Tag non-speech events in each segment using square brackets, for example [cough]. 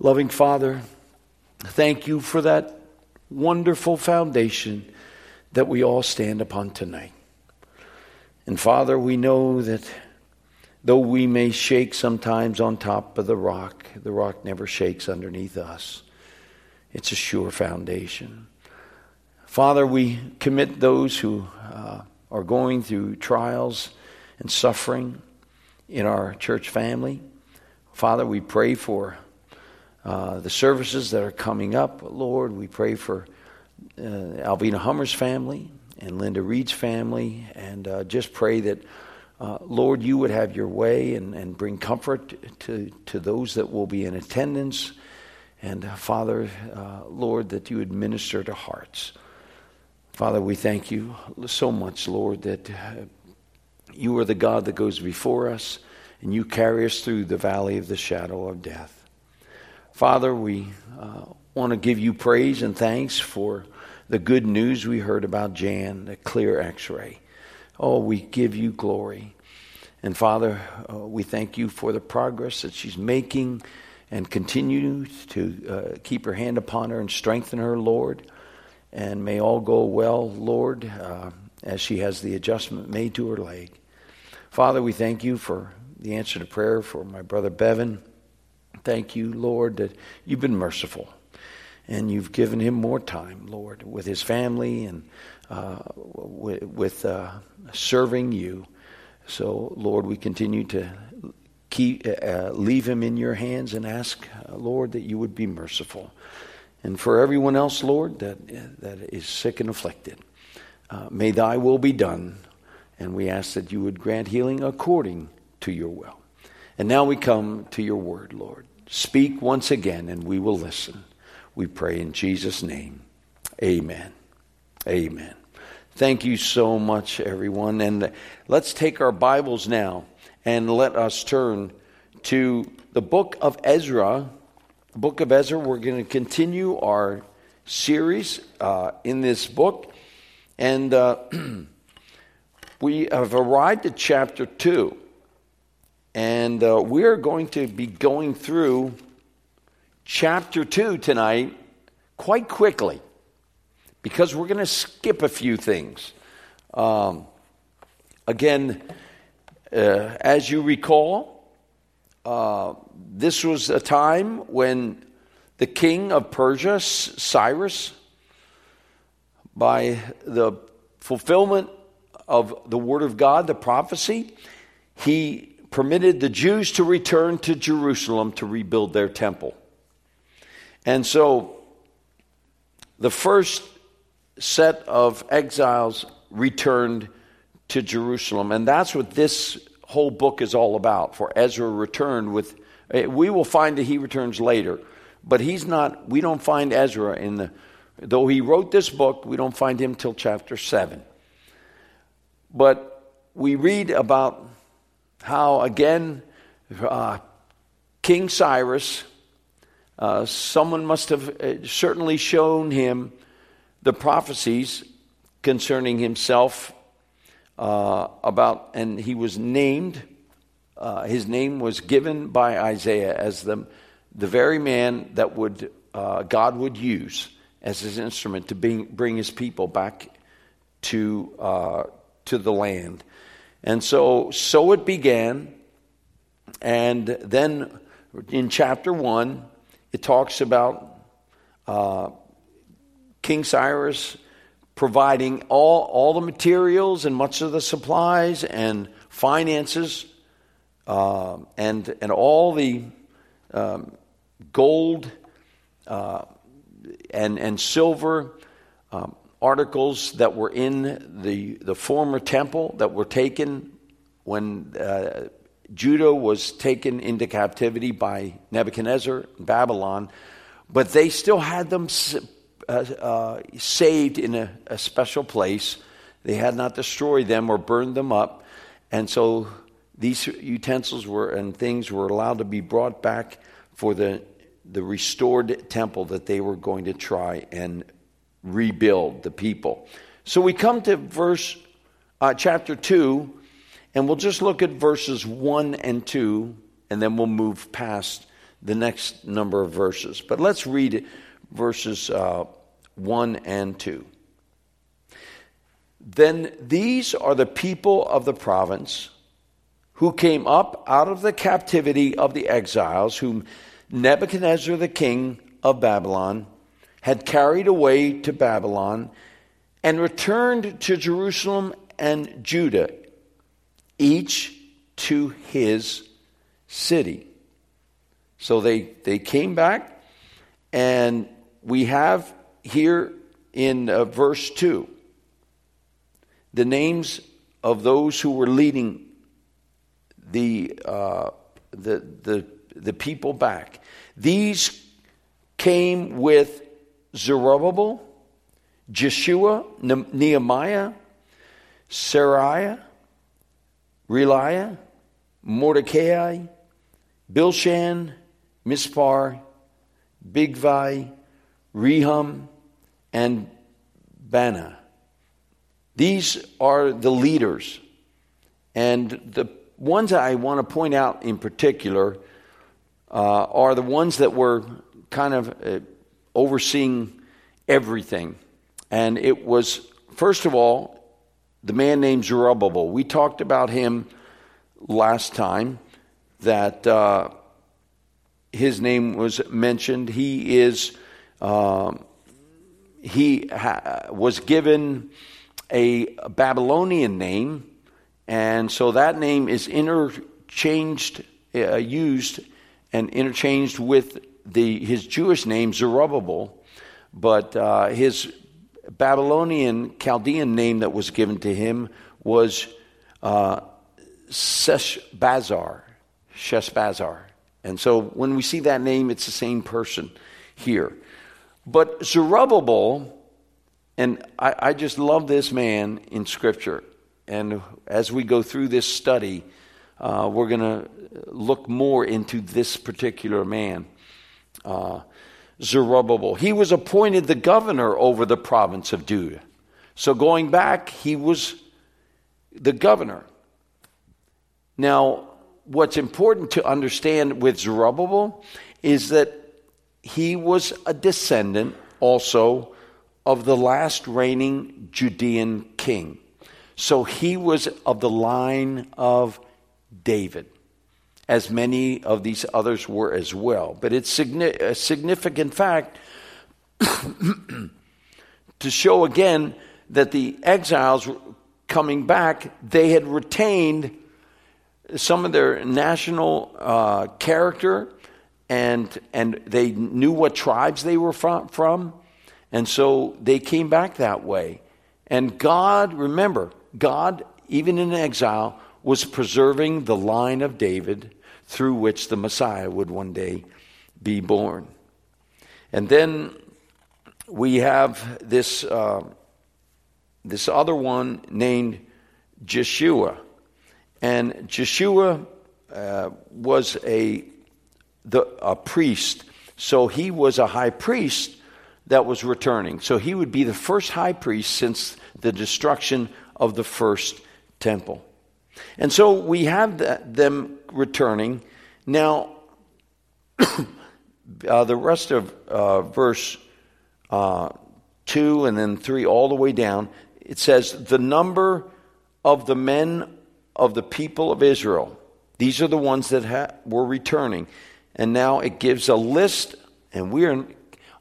Loving Father, thank you for that wonderful foundation that we all stand upon tonight. And Father, we know that though we may shake sometimes on top of the rock, the rock never shakes underneath us. It's a sure foundation. Father, we commit those who uh, are going through trials and suffering in our church family. Father, we pray for uh, the services that are coming up. Lord, we pray for uh, Alvina Hummer's family and Linda Reed's family, and uh, just pray that, uh, Lord, you would have your way and, and bring comfort to, to those that will be in attendance. And uh, Father, Lord, that you would minister to hearts. Father, we thank you so much, Lord, that you are the God that goes before us and you carry us through the valley of the shadow of death. Father, we uh, want to give you praise and thanks for the good news we heard about Jan, the clear x ray. Oh, we give you glory. And Father, uh, we thank you for the progress that she's making and continue to uh, keep your hand upon her and strengthen her, Lord. And may all go well, Lord, uh, as she has the adjustment made to her leg. Father, we thank you for the answer to prayer for my brother Bevan. Thank you, Lord, that you've been merciful and you've given him more time, Lord, with his family and uh, with, uh, serving you. So, Lord, we continue to keep, uh, leave him in your hands and ask, uh, Lord, that you would be merciful. And for everyone else, Lord, that, that is sick and afflicted, uh, may thy will be done and we ask that you would grant healing according to your will. And now we come to your word, Lord. Speak once again, and we will listen. We pray in Jesus' name. Amen. Amen. Thank you so much, everyone. And let's take our Bibles now and let us turn to the book of Ezra. The book of Ezra, we're going to continue our series uh, in this book. And. Uh, [clears throat] we have arrived at chapter 2, and uh, we're going to be going through chapter 2 tonight quite quickly because we're going to skip a few things. Um, again, uh, as you recall, uh, this was a time when the king of Persia, Cyrus, by the fulfillment of the Word of God, the prophecy, he permitted the Jews to return to Jerusalem to rebuild their temple. And so the first set of exiles returned to Jerusalem. And that's what this whole book is all about. For Ezra returned with, eh, we will find that he returns later, but he's not, we don't find Ezra in the, though he wrote this book, we don't find him till chapter 7. But we read about how, again, uh, King Cyrus, uh, someone must have uh, certainly shown him the prophecies concerning himself uh, about, and he was named, uh, his name was given by Isaiah as the, the very man that would, uh, God would use as his instrument to bring, bring his people back to, to the land. And so, so it began. And then in chapter 1, it talks about uh, King Cyrus providing all, all the materials and much of the supplies and finances uh, and, and all the um, gold uh, and, and silver um, articles that were in the, the former temple that were taken when uh, Judah was taken into captivity by Nebuchadnezzar in Babylon, but they still had them uh, uh, saved in a, a special place. They had not destroyed them or burned them up. And so these utensils were and things were allowed to be brought back for the, the restored temple that they were going to try and rebuild the people. So we come to verse uh, chapter 2, and we'll just look at verses 1 and 2, and then we'll move past the next number of verses. But let's read verses uh, 1 and 2. Then these are the people of the province who came up out of the captivity of the exiles, whom Nebuchadnezzar the king of Babylon had carried away to Babylon and returned to Jerusalem and Judah, each to his city. So they, they came back, and we have here in uh, verse 2 the names of those who were leading the, uh, the, the, the people back. These came with Zerubbabel, Jeshua, Nehemiah, Seraiah, Reelaiah, Mordecai, Bilshan, Mispar, Bigvai, Rehum, and Baanah. These are the leaders. And the ones I want to point out in particular uh, are the ones that were kind of uh, overseeing everything. And it was, first of all, the man named Zerubbabel. We talked about him last time, that uh, his name was mentioned. He is, uh, he ha- was given a Babylonian name, and so that name is interchanged, uh, used and interchanged with the, his Jewish name, Zerubbabel, but uh, his Babylonian Chaldean name that was given to him was uh, Sheshbazzar. Sheshbazzar. And so when we see that name, it's the same person here. But Zerubbabel, and I, I just love this man in Scripture. And as we go through this study, uh, we're going to look more into this particular man, uh, Zerubbabel. He was appointed the governor over the province of Judah. So going back, he was the governor. Now, what's important to understand with Zerubbabel is that he was a descendant also of the last reigning Judean king. So he was of the line of David, as many of these others were as well. But it's a significant fact [coughs] to show again that the exiles coming back, they had retained some of their national uh, character and, and they knew what tribes they were from, from. And so they came back that way. And God, remember, God, even in exile, was preserving the line of David through which the Messiah would one day be born. And then we have this, uh, this other one named Jeshua. And Jeshua uh, was a, the, a priest. So he was a high priest that was returning. So he would be the first high priest since the destruction of the first temple. And so we have that, them returning. Now, [coughs] uh, the rest of uh, verse uh, 2 and then 3, all the way down, it says, The number of the men of the people of Israel. These are the ones that ha- were returning. And now it gives a list, and we're,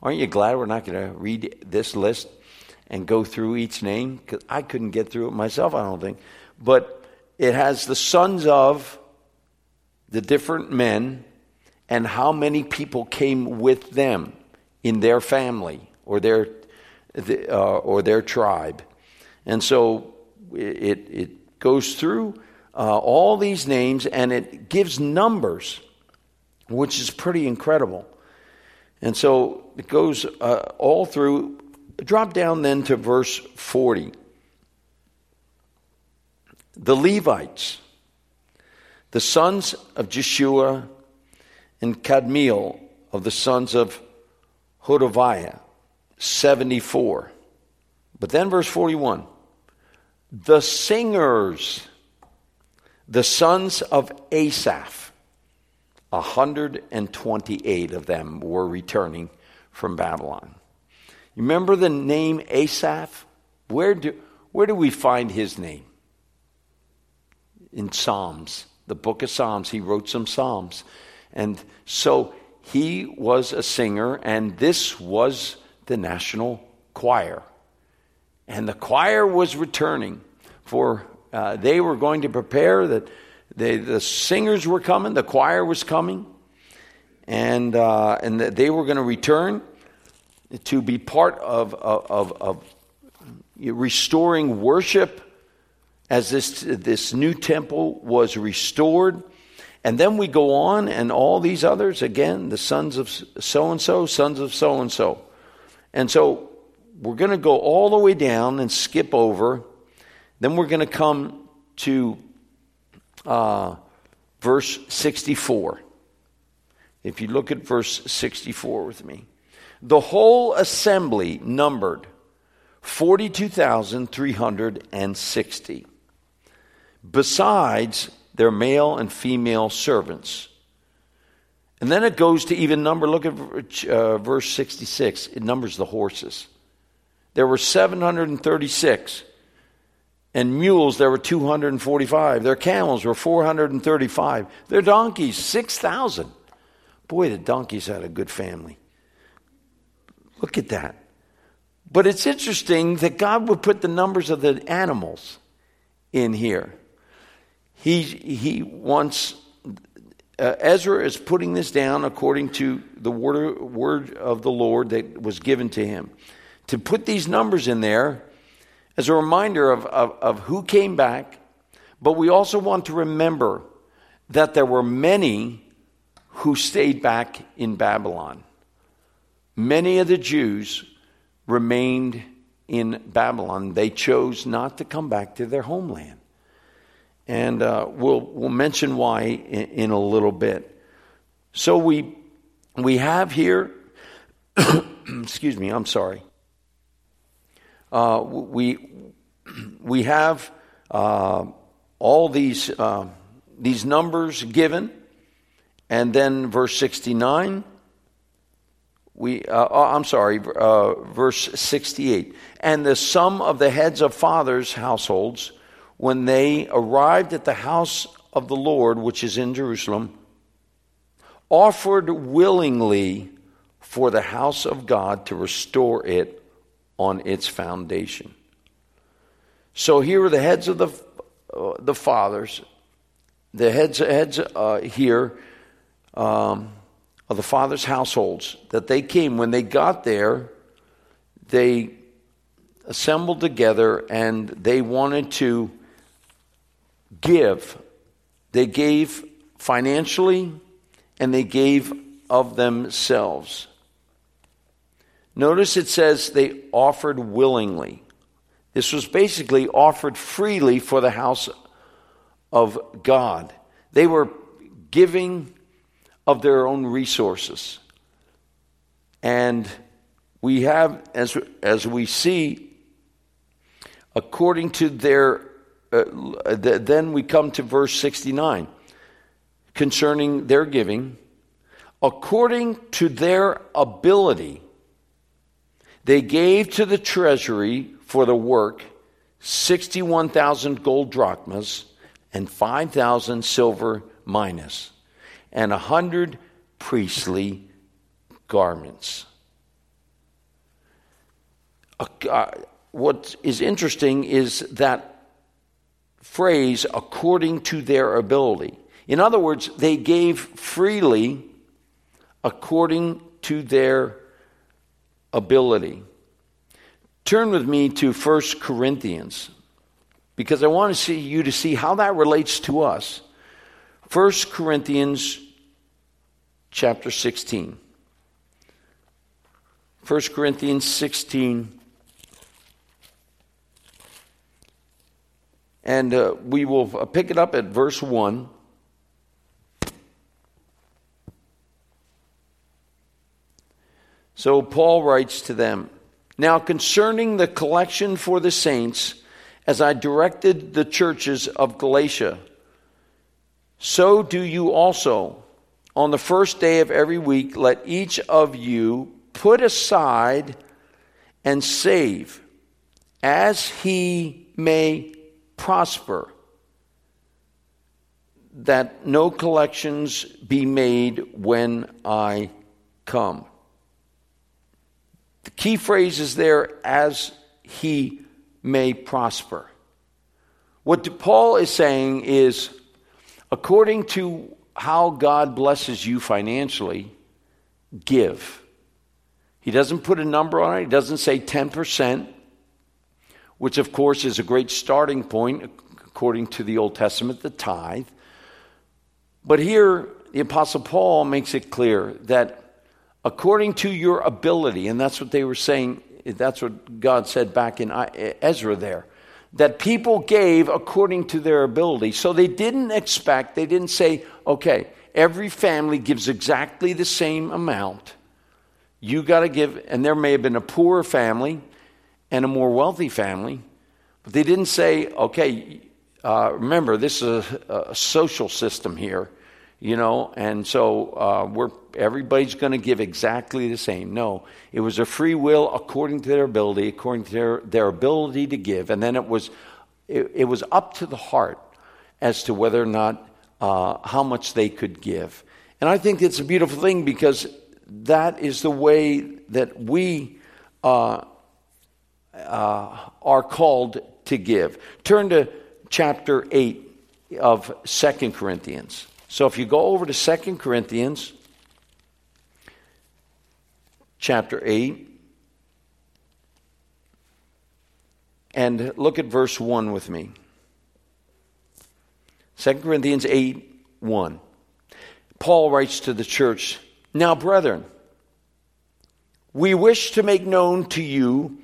aren't you glad we're not going to read this list and go through each name? Because I couldn't get through it myself, I don't think. But it has the sons of the different men and how many people came with them in their family or their, uh, or their tribe. And so it, it goes through uh, all these names and it gives numbers, which is pretty incredible. And so it goes uh, all through. Drop down then to verse 40. The Levites, the sons of Jeshua and Kadmiel of the sons of Hodaviah, 74. But then verse 41 the singers, the sons of Asaph. 128 of them were returning from Babylon. Remember the name Asaph? Where do, where do we find his name? In Psalms, the book of Psalms. He wrote some Psalms. And so he was a singer, and this was the national choir. And the choir was returning for uh, they were going to prepare that they, the singers were coming, the choir was coming, and, uh, and they were going to return to be part of, of, of restoring worship as this, this new temple was restored. And then we go on, and all these others, again, the sons of so and so, sons of so and so. And so we're going to go all the way down and skip over. Then we're going to come to uh, verse 64. If you look at verse 64 with me, the whole assembly numbered 42,360, besides their male and female servants. And then it goes to even number, look at uh, verse 66, it numbers the horses. There were 736 and mules there were 245 their camels were 435 their donkeys 6000 boy the donkeys had a good family. Look at that. But it's interesting that god would put the numbers of the animals in here he he wants uh, ezra is putting this down according to the word, word of the lord that was given to him to put these numbers in there as a reminder of, of, of who came back, but we also want to remember that there were many who stayed back in Babylon. Many of the Jews remained in Babylon. They chose not to come back to their homeland. And uh, we'll, we'll mention why in, in, a little bit. So we, we have here, [coughs] excuse me, I'm sorry uh, we, we have uh, all these, uh, these numbers given. And then verse 69, we, uh, uh, I'm sorry, uh, verse 68. And the sum of the heads of fathers' households, when they arrived at the house of the Lord, which is in Jerusalem, offered willingly for the house of God to restore it on its foundation. So here are the heads of the, uh, the fathers, the heads, heads uh, here um, of the fathers' households, that they came. When they got there, they assembled together and they wanted to give. They gave financially and they gave of themselves. Notice it says they offered willingly. This was basically offered freely for the house of God. They were giving of their own resources. And we have, as, as we see, according to their, uh, then we come to verse 69 concerning their giving, according to their ability they gave to the treasury for the work 61,000 gold drachmas and 5,000 silver and a 100 priestly garments. Uh, what is interesting is that phrase, according to their ability. In other words, they gave freely according to their ability. Turn with me to 1 Corinthians because I want to see you to see how that relates to us. 1 Corinthians chapter 16. 1 Corinthians 16. And uh, we will pick it up at verse 1. So Paul writes to them Now concerning the collection for the saints, as I directed the churches of Galatia, so do you also. on the first day of every week, let each of you put aside and save as he may prosper, that no collections be made when I come. The key phrase is there as he may prosper. What Paul is saying is according to how God blesses you financially, give. He doesn't put a number on it, he doesn't say 10%, which of course is a great starting point according to the Old Testament, the tithe. But here, the Apostle Paul makes it clear that according to your ability, and that's what they were saying, that's what God said back in Ezra there that people gave according to their ability. So they didn't expect, they didn't say, okay, every family gives exactly the same amount. You got to give, and there may have been a poorer family and a more wealthy family, but they didn't say, okay, uh, remember, this is a, a, social system here, you know, and so uh, we're, everybody's going to give exactly the same. No, it was a free will according to their ability, according to their, their ability to give, and then it was, it, it was up to the heart as to whether or not uh, how much they could give. And I think it's a beautiful thing because that is the way that we uh, uh, are called to give. Turn to chapter 8 of Second Corinthians. So if you go over to Second Corinthians chapter 8 and look at verse 1 with me. 2 Corinthians 8 1. Paul writes to the church Now, brethren, we wish to make known to you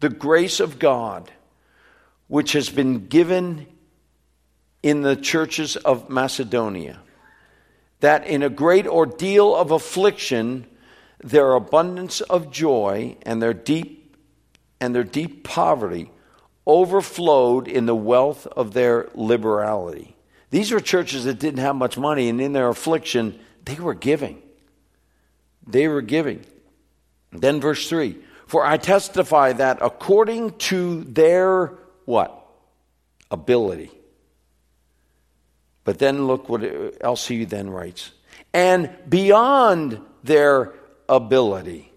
the grace of God which has been given in the churches of Macedonia, that in a great ordeal of affliction, their abundance of joy and their deep and their deep poverty overflowed in the wealth of their liberality. These were churches that didn't have much money, and in their affliction, they were giving. They were giving. Then verse 3 For I testify that according to their what? Ability. But then look what else he then writes. And beyond their ability,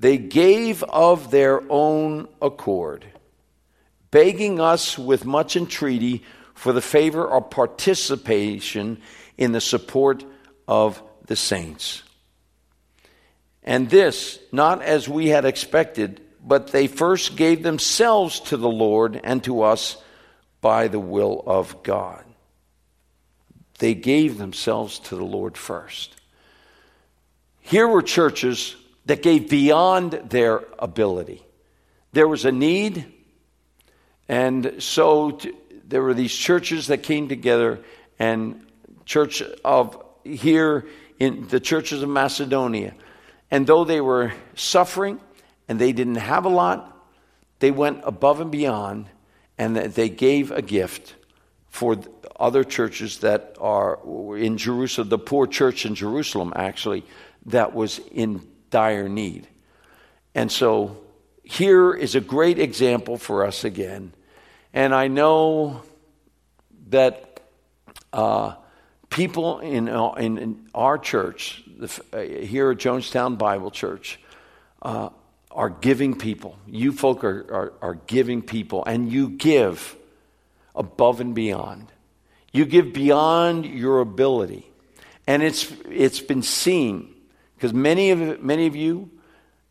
they gave of their own accord, begging us with much entreaty for the favor of participation in the support of the saints. And this, not as we had expected, but they first gave themselves to the Lord and to us by the will of God. They gave themselves to the Lord first. Here were churches that gave beyond their ability. There was a need, and so there were these churches that came together, and church of here in the churches of Macedonia. And though they were suffering and they didn't have a lot, they went above and beyond and they gave a gift for other churches that are in Jerusalem, the poor church in Jerusalem, actually, that was in dire need. And so here is a great example for us again and I know that uh, people in, uh, in, in, our church, the, uh, here at Jonestown Bible Church, uh, are giving people. You folk are, are, are giving people, and you give above and beyond. You give beyond your ability. And it's, it's been seen, because many of, many of you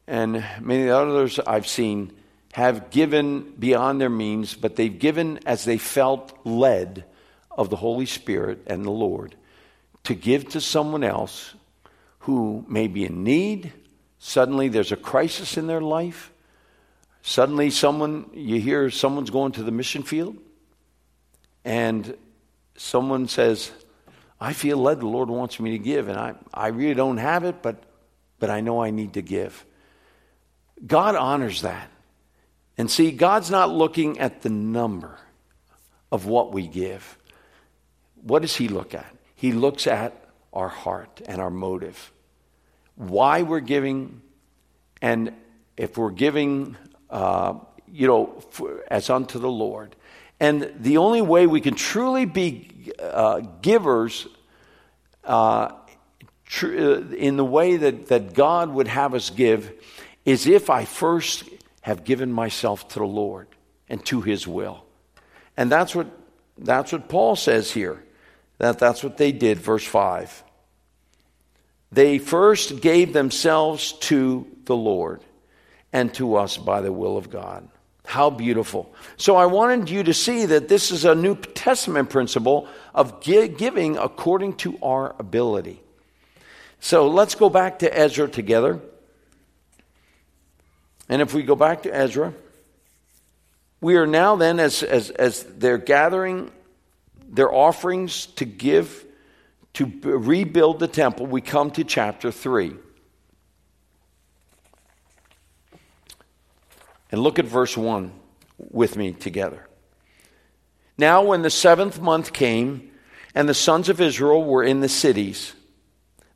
and many others I've seen have given beyond their means, but they've given as they felt led of the Holy Spirit and the Lord to give to someone else who may be in need. Suddenly there's a crisis in their life. Suddenly, someone, you hear someone's going to the mission field, and someone says, I feel led the Lord wants me to give, and I, I really don't have it, but, but I know I need to give. God honors that. And see, God's not looking at the number of what we give. What does He look at? He looks at our heart and our motive. Why we're giving, and if we're giving, uh, you know, for, as unto the Lord. And the only way we can truly be uh, givers uh, tr- uh, in the way that, that God would have us give is if I first have given myself to the Lord and to his will. And that's what, that's what Paul says here. That that's what they did, verse 5. They first gave themselves to the Lord and to us by the will of God. How beautiful. So I wanted you to see that this is a New Testament principle of giving according to our ability. So let's go back to Ezra together. And if we go back to Ezra, we are now then, as, as, as they're gathering their offerings to give to rebuild the temple, we come to chapter 3. And look at verse 1 with me together. Now, when the seventh month came, and the sons of Israel were in the cities,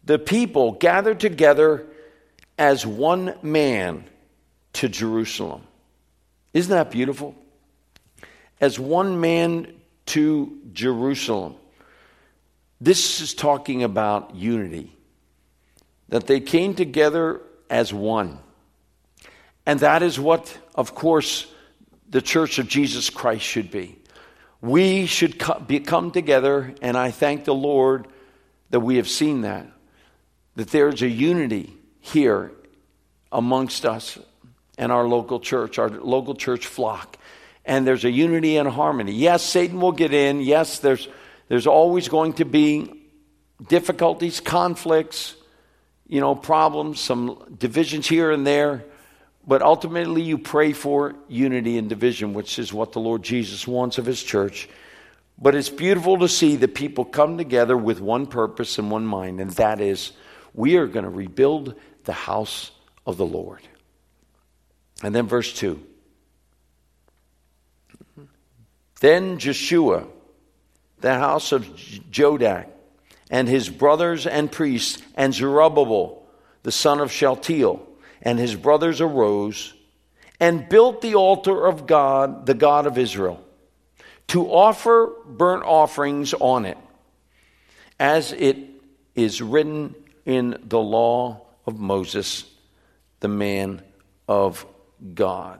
the people gathered together as one man to Jerusalem. Isn't that beautiful? As one man to Jerusalem. This is talking about unity, that they came together as one. And that is what, of course, the church of Jesus Christ should be. We should come together, and I thank the Lord that we have seen that, that there's a unity here amongst us and our local church, our local church flock. And there's a unity and harmony. Yes, Satan will get in. Yes, there's, there's always going to be difficulties, conflicts, you know, problems, some divisions here and there. But ultimately, you pray for unity and division, which is what the Lord Jesus wants of his church. But it's beautiful to see that people come together with one purpose and one mind, and that is we are going to rebuild the house of the Lord. And then verse 2. Then Jeshua, the house of Jozadak, and his brothers and priests, and Zerubbabel, the son of Shealtiel, and his brothers arose and built the altar of God, the God of Israel, to offer burnt offerings on it, as it is written in the law of Moses, the man of God.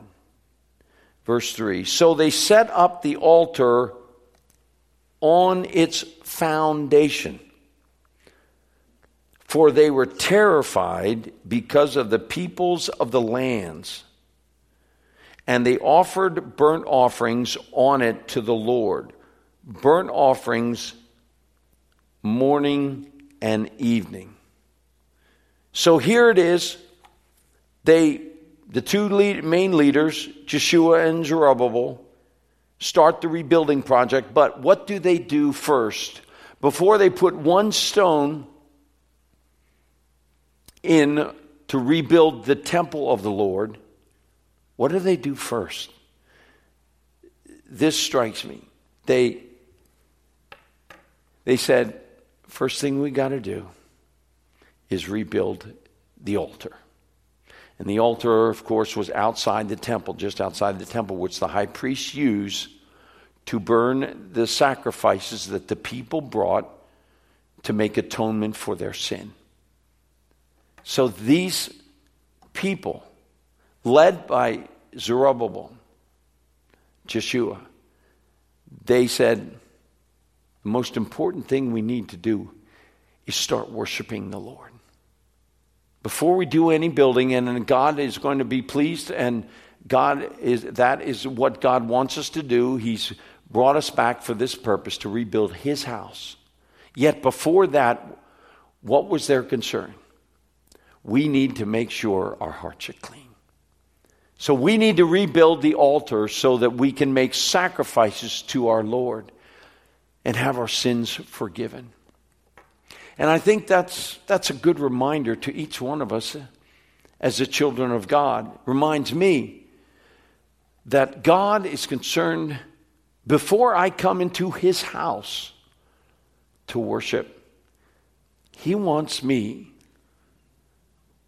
Verse 3 So they set up the altar on its foundation for they were terrified because of the peoples of the lands. And they offered burnt offerings on it to the Lord, burnt offerings morning and evening. So here it is. They, the two lead, main leaders, Jeshua and Zerubbabel, start the rebuilding project. But what do they do first? Before they put one stone in to rebuild the temple of the Lord, what do they do first? This strikes me. They they said, first thing we got to do is rebuild the altar. And the altar, of course, was outside the temple, just outside the temple, which the high priests used to burn the sacrifices that the people brought to make atonement for their sin. So these people, led by Zerubbabel, Jeshua, they said, the most important thing we need to do is start worshiping the Lord. Before we do any building, and God is going to be pleased, and God is that is what God wants us to do. He's brought us back for this purpose to rebuild his house. Yet before that, what was their concern? we need to make sure our hearts are clean. So we need to rebuild the altar so that we can make sacrifices to our Lord and have our sins forgiven. And I think that's, that's a good reminder to each one of us as the children of God. Reminds me that God is concerned before I come into his house to worship He wants me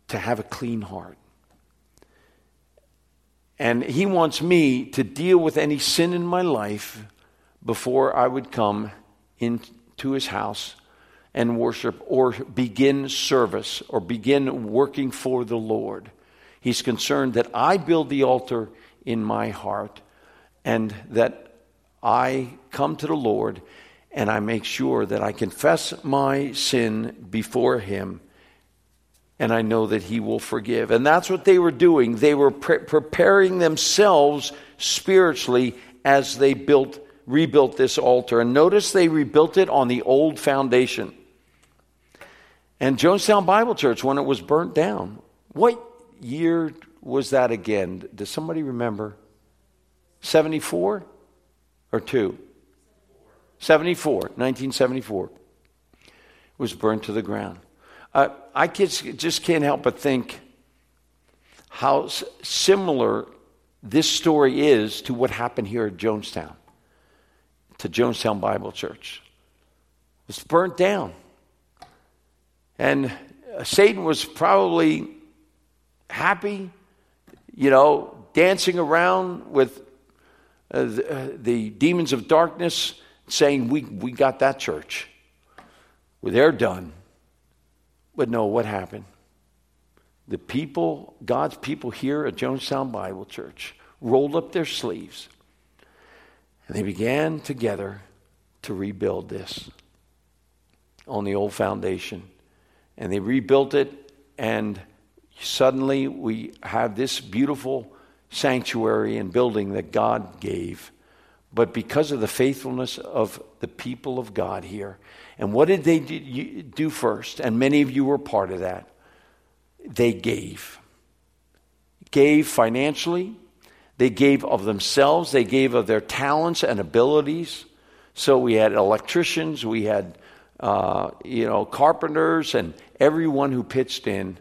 to have a clean heart. And He wants me to deal with any sin in my life before I would come into His house and worship or begin service or begin working for the Lord. He's concerned that I build the altar in my heart and that I come to the Lord and I make sure that I confess my sin before Him and I know that He will forgive. And that's what they were doing. They were pre- preparing themselves spiritually as they built, rebuilt this altar. And notice they rebuilt it on the old foundation. And Jonestown Bible Church, when it was burnt down, what year was that again? Does somebody remember? 74 or 2? 74, 1974. It was burned to the ground. Uh, I kids just can't help but think how similar this story is to what happened here at Jonestown, to Jonestown Bible Church. It was burnt down. And Satan was probably happy, you know, dancing around with uh, the, uh, the, demons of darkness, saying, we, we got that church. Well, they're done. But no, what happened? The people, God's people here at Jonestown Bible Church, rolled up their sleeves and they began together to rebuild this on the old foundation and they rebuilt it, and suddenly we have this beautiful sanctuary and building that God gave. But because of the faithfulness of the people of God here, and what did they do first? And many of you were part of that. They gave. Gave financially, they gave of themselves, they gave of their talents and abilities. So we had electricians, we had uh, you know, carpenters and everyone who pitched in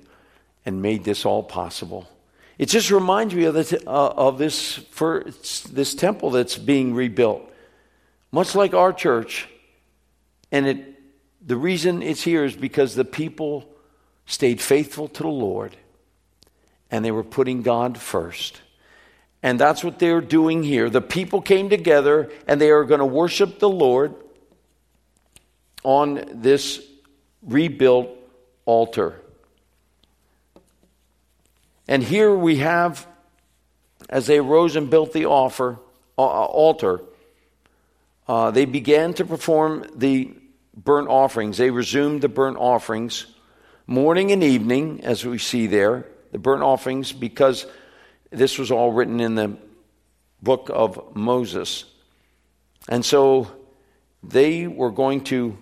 and made this all possible. It just reminds me of, the, uh, of this, for, this temple that's being rebuilt. Much like our church. And it, the reason it's here is because the people stayed faithful to the Lord and they were putting God first. And that's what they're doing here. The people came together and they are going to worship the Lord on this rebuilt altar. And here we have, as they rose and built the offer, uh, uh, altar, uh, they began to perform the burnt offerings. They resumed the burnt offerings morning and evening, as we see there, the burnt offerings, because this was all written in the book of Moses. And so they were going to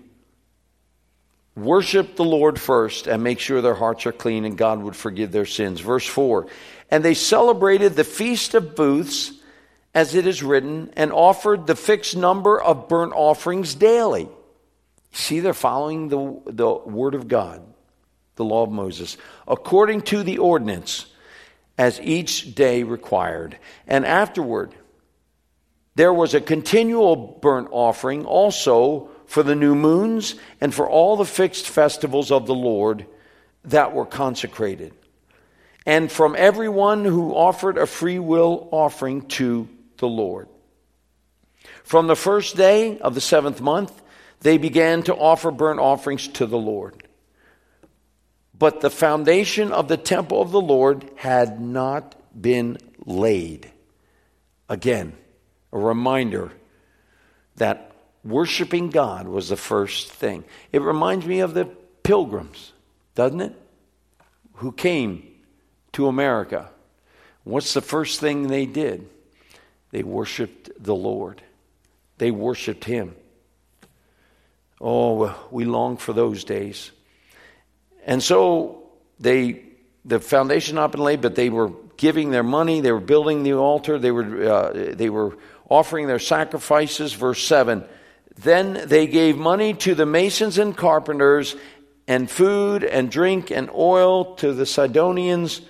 worship the Lord first and make sure their hearts are clean and God would forgive their sins. Verse 4 And they celebrated the Feast of Booths, as it is written, and offered the fixed number of burnt offerings daily. See, they're following the, the word of God, the law of Moses, according to the ordinance, as each day required. And afterward, there was a continual burnt offering also for the new moons, and for all the fixed festivals of the Lord that were consecrated, and from everyone who offered a free will offering to the Lord. From the first day of the seventh month, they began to offer burnt offerings to the Lord. But the foundation of the temple of the Lord had not been laid. Again, a reminder that worshiping God was the first thing. It reminds me of the pilgrims, doesn't it? Who came to America. What's the first thing they did? They worshiped the Lord, they worshiped Him. Oh, we long for those days. And so they, the foundation not been laid, but they were giving their money, they were building the altar, they were, uh, they were offering their sacrifices. Verse 7 then they gave money to the masons and carpenters, and food and drink and oil to the Sidonians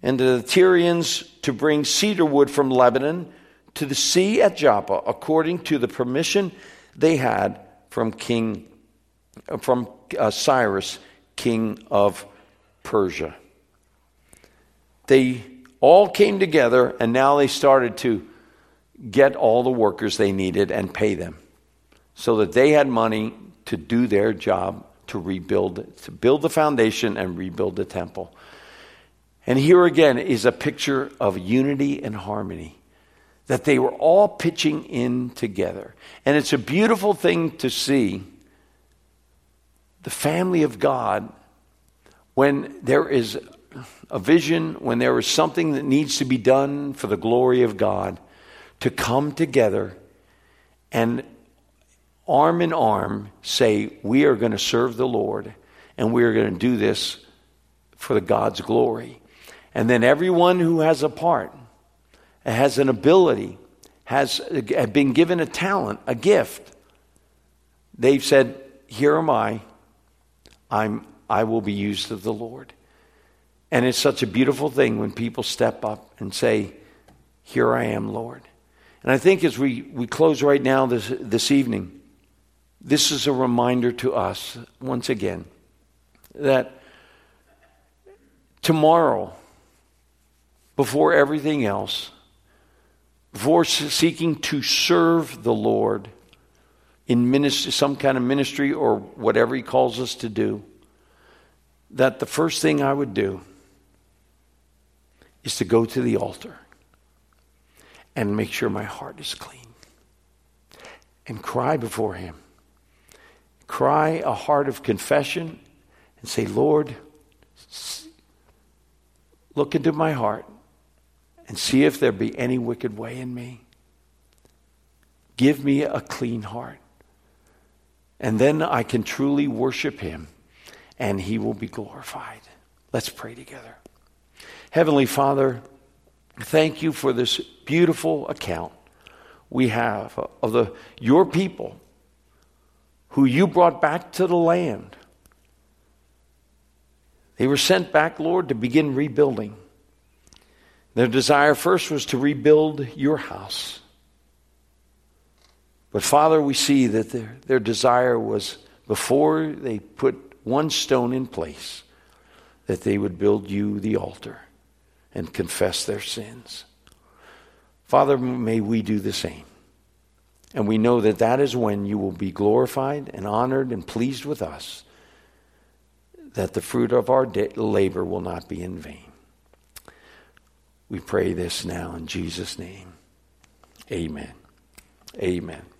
and to the Tyrians to bring cedar wood from Lebanon to the sea at Joppa, according to the permission they had from King from uh, Cyrus, king of Persia. They all came together, and now they started to get all the workers they needed and pay them so that they had money to do their job to rebuild, to build the foundation and rebuild the temple. And here again is a picture of unity and harmony that they were all pitching in together. And it's a beautiful thing to see the family of God when there is a vision, when there is something that needs to be done for the glory of God, to come together and arm in arm say, We are going to serve the Lord and we are going to do this for the God's glory. And then everyone who has a part, has an ability, has been given a talent, a gift, they've said, Here am I. I'm, I will be used of the Lord. And it's such a beautiful thing when people step up and say, Here I am, Lord. And I think as we, we close right now this, this evening, this is a reminder to us, once again, that tomorrow, before everything else, before seeking to serve the Lord in ministry, some kind of ministry or whatever He calls us to do, that the first thing I would do is to go to the altar and make sure my heart is clean and cry before Him. Cry a heart of confession and say, Lord, look into my heart and see if there be any wicked way in me. Give me a clean heart. And then I can truly worship Him and He will be glorified. Let's pray together. Heavenly Father, thank you for this beautiful account we have of the, your people who you brought back to the land. They were sent back, Lord, to begin rebuilding. Their desire first was to rebuild your house. But Father, we see that their, their desire was before they put one stone in place, that they would build you the altar and confess their sins. Father, may we do the same. And we know that that is when you will be glorified and honored and pleased with us, that the fruit of our labor will not be in vain. We pray this now in Jesus' name. Amen. Amen.